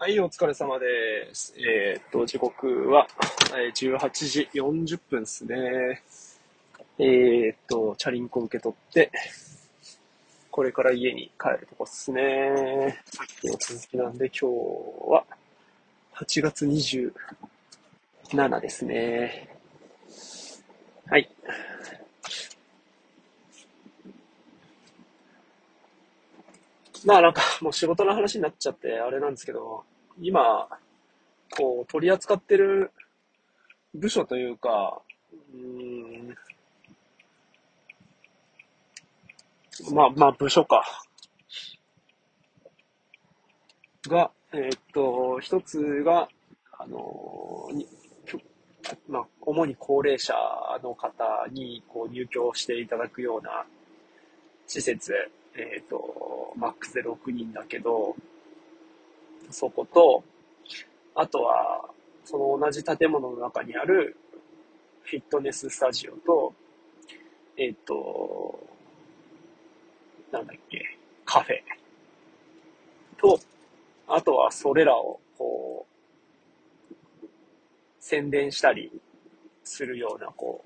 はい、お疲れ様です。えー、っと、時刻は、え、18時40分ですね。えー、っと、チャリンコ受け取って、これから家に帰るとこっすね。さっきの続きなんで、今日は、8月27ですね。はい。まあなんかもう仕事の話になっちゃってあれなんですけど、今、こう取り扱ってる部署というか、うん、まあまあ部署か。が、えー、っと、一つが、あの、まあ、主に高齢者の方にこう入居していただくような施設えっ、ー、と、マックスで6人だけど、そこと、あとは、その同じ建物の中にあるフィットネススタジオと、えっ、ー、と、なんだっけ、カフェ。と、あとはそれらをこう、宣伝したりするような、こ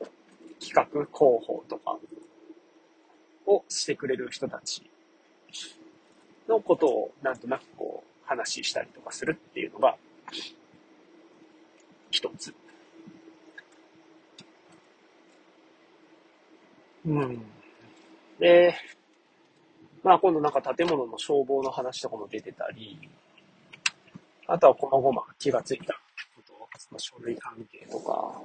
う、企画広報とか、をしてくれる人たちのことをなんとなくこう話したりとかするっていうのが一つ。うん。で、まあ今度なんか建物の消防の話とかも出てたり、あとはこまごま気がついたこと、書類関係とか、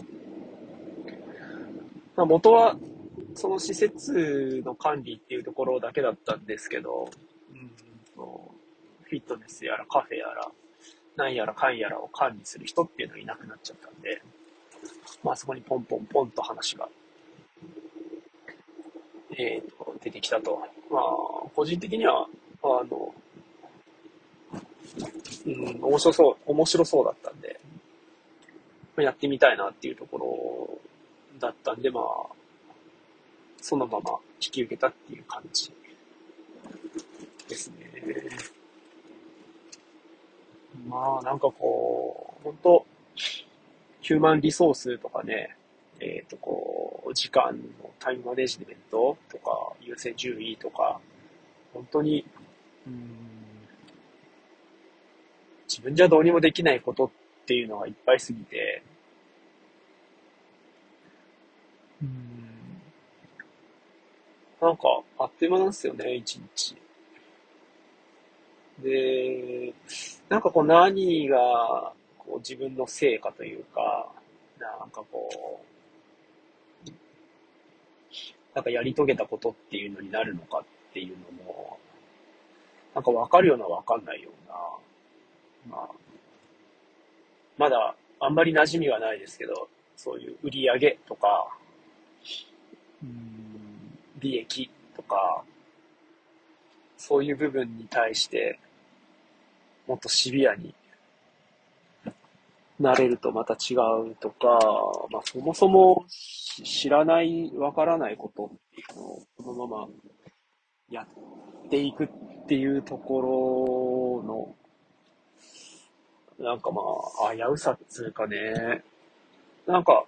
まあ、元はその施設の管理っていうところだけだったんですけど、うんと、フィットネスやらカフェやら、なんやらかんやらを管理する人っていうのがいなくなっちゃったんで、まあそこにポンポンポンと話が、えー、と、出てきたと。まあ、個人的には、あの、うん、面白そう、面白そうだったんで、やってみたいなっていうところだったんで、まあ、そのまま引き受けたっていう感じですね。まあ、なんかこう、本当ヒューマンリソースとかね、えっ、ー、と、こう、時間のタイムマネジメントとか、優先順位とか、本当に、うん、自分じゃどうにもできないことっていうのがいっぱいすぎて、うんなんか、あっという間なんですよね、一日。で、なんかこう何がこう自分の成果というか、なんかこう、なんかやり遂げたことっていうのになるのかっていうのも、なんかわかるようなわかんないような、まあ、まだあんまり馴染みはないですけど、そういう売り上げとか、利益とか、そういう部分に対して、もっとシビアになれるとまた違うとか、まあそもそも知らない、わからないことっていうのをこのままやっていくっていうところの、なんかまあ、危うさっつうかね、なんか、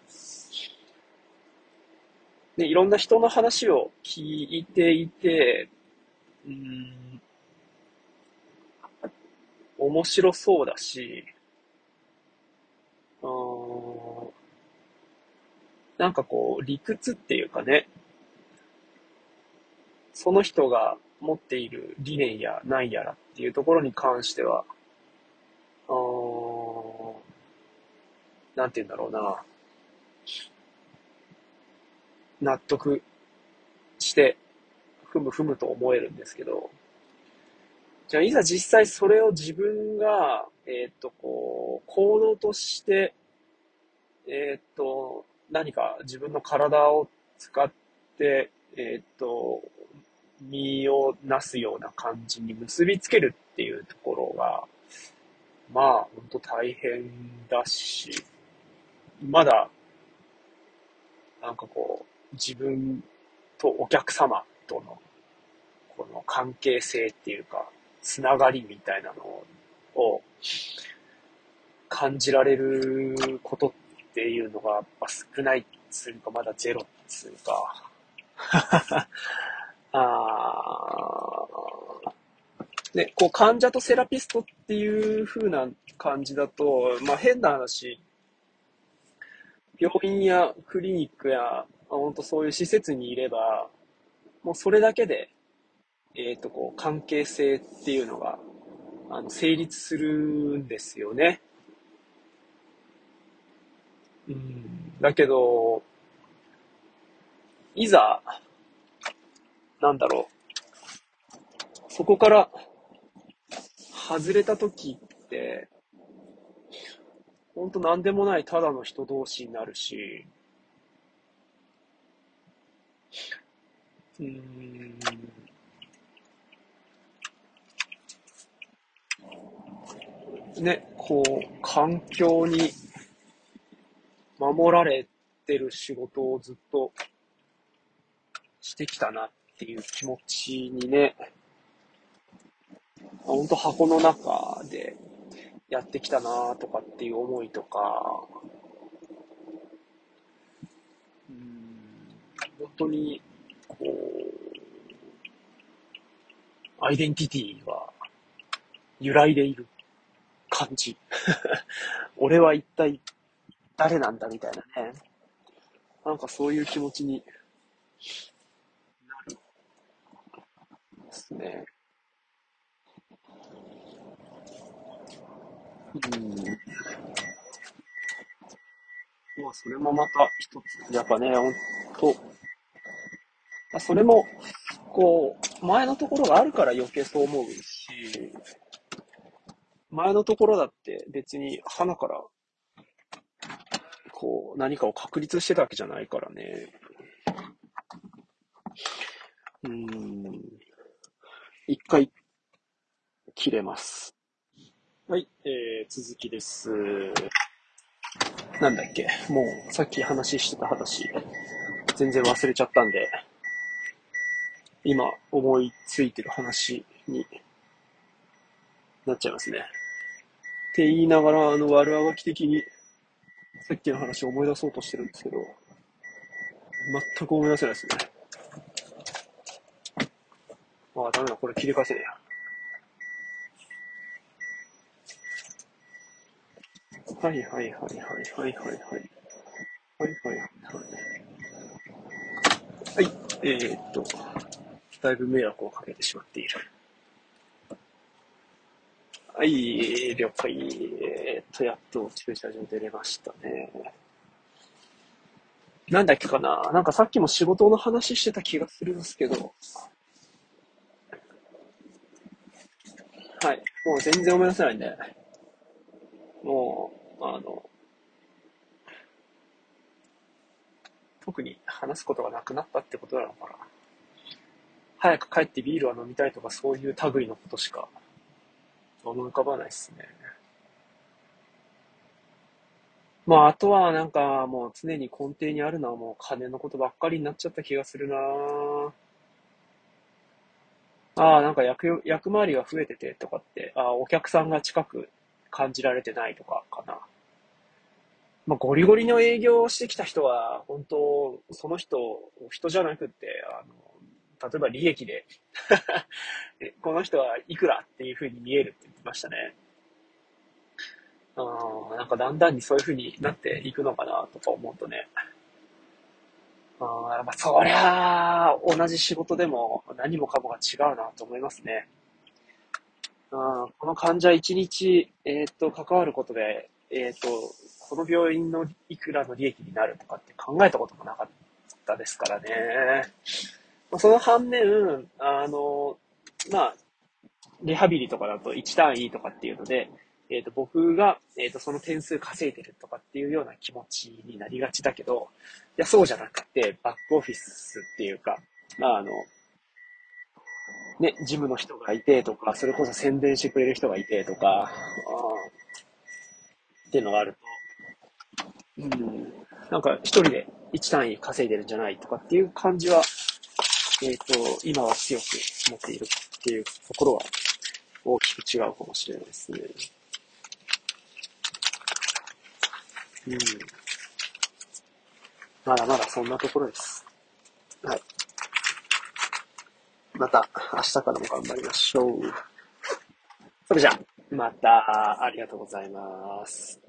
で、いろんな人の話を聞いていて、うん、面白そうだし、なんかこう、理屈っていうかね、その人が持っている理念や何やらっていうところに関しては、あなんて言うんだろうな。納得して、ふむふむと思えるんですけど、じゃあいざ実際それを自分が、えー、っと、こう、行動として、えー、っと、何か自分の体を使って、えー、っと、身をなすような感じに結びつけるっていうところが、まあ、ほんと大変だし、まだ、なんかこう、自分とお客様とのこの関係性っていうか、つながりみたいなのを感じられることっていうのがやっぱ少ないっつうか、まだゼロっつうか。あね、こう患者とセラピストっていう風な感じだと、まあ変な話、病院やクリニックや、本当そういう施設にいれば、もうそれだけで、えっ、ー、と、こう、関係性っていうのが、あの、成立するんですよね。うん。だけど、いざ、なんだろう。そこから外れた時って、ほんと何でもないただの人同士になるし、うん。ね、こう、環境に守られてる仕事をずっとしてきたなっていう気持ちにね、ほんと箱の中でやってきたなとかっていう思いとか、うん、本当に、こう、アイデンティティが揺らいでいる感じ。俺は一体誰なんだみたいなね。なんかそういう気持ちになるですね。うん。まあ、それもまた一つ、やっぱね、ほんと、それも、こう、前のところがあるから余計そう思うし、前のところだって別に花から、こう、何かを確立してたわけじゃないからね。うん。一回、切れます。はい、えー、続きです。なんだっけもう、さっき話してた話、全然忘れちゃったんで、今思いついてる話になっちゃいますね。って言いながら、あの、悪あがき的に、さっきの話を思い出そうとしてるんですけど、全く思い出せないですね。ああ、ダメだ、これ切り替えせねえや。はいはいはいはいはいはいはい。はいはいはいはい。はい、えー、っと、だいぶ迷惑をかけてしまっている。はい、了解。えー、っと、やっと駐車場出れましたね。なんだっけかな？なんかさっきも仕事の話してた気がするんですけど。はい。もう全然思い出せないんで。もう、あの、特に話すことがなくなったってことなのかな。早く帰ってビールは飲みたいとかそういう類のことしか思い浮かばないっすね。まあ、あとはなんかもう常に根底にあるのはもう金のことばっかりになっちゃった気がするなああ、なんか役、役回りが増えててとかって、ああ、お客さんが近く感じられてないとかかな。まあ、ゴリゴリの営業をしてきた人は、本当、その人、人じゃなくって、あの、例えば利益で この人はいくらっていう風に見えるって言ってましたね。あなんかだんだんにそういう風になっていくのかなとか思うとね。あまあ、そりゃあ、同じ仕事でも何もかもが違うなと思いますね。あこの患者1日、えっ、と、関わることで、えっ、と、この病院のいくらの利益になるとかって考えたこともなかったですからね。その反面、あの、まあ、リハビリとかだと1単位とかっていうので、えっ、ー、と、僕が、えっ、ー、と、その点数稼いでるとかっていうような気持ちになりがちだけど、いや、そうじゃなくて、バックオフィスっていうか、まあ、あの、ね、ジムの人がいてとか、それこそ宣伝してくれる人がいてとか、っていうのがあると、うん、なんか一人で1単位稼いでるんじゃないとかっていう感じは、えっ、ー、と、今は強く持っているっていうところは大きく違うかもしれないですね。うん。まだまだそんなところです。はい。また明日からも頑張りましょう。それじゃあ、またありがとうございます。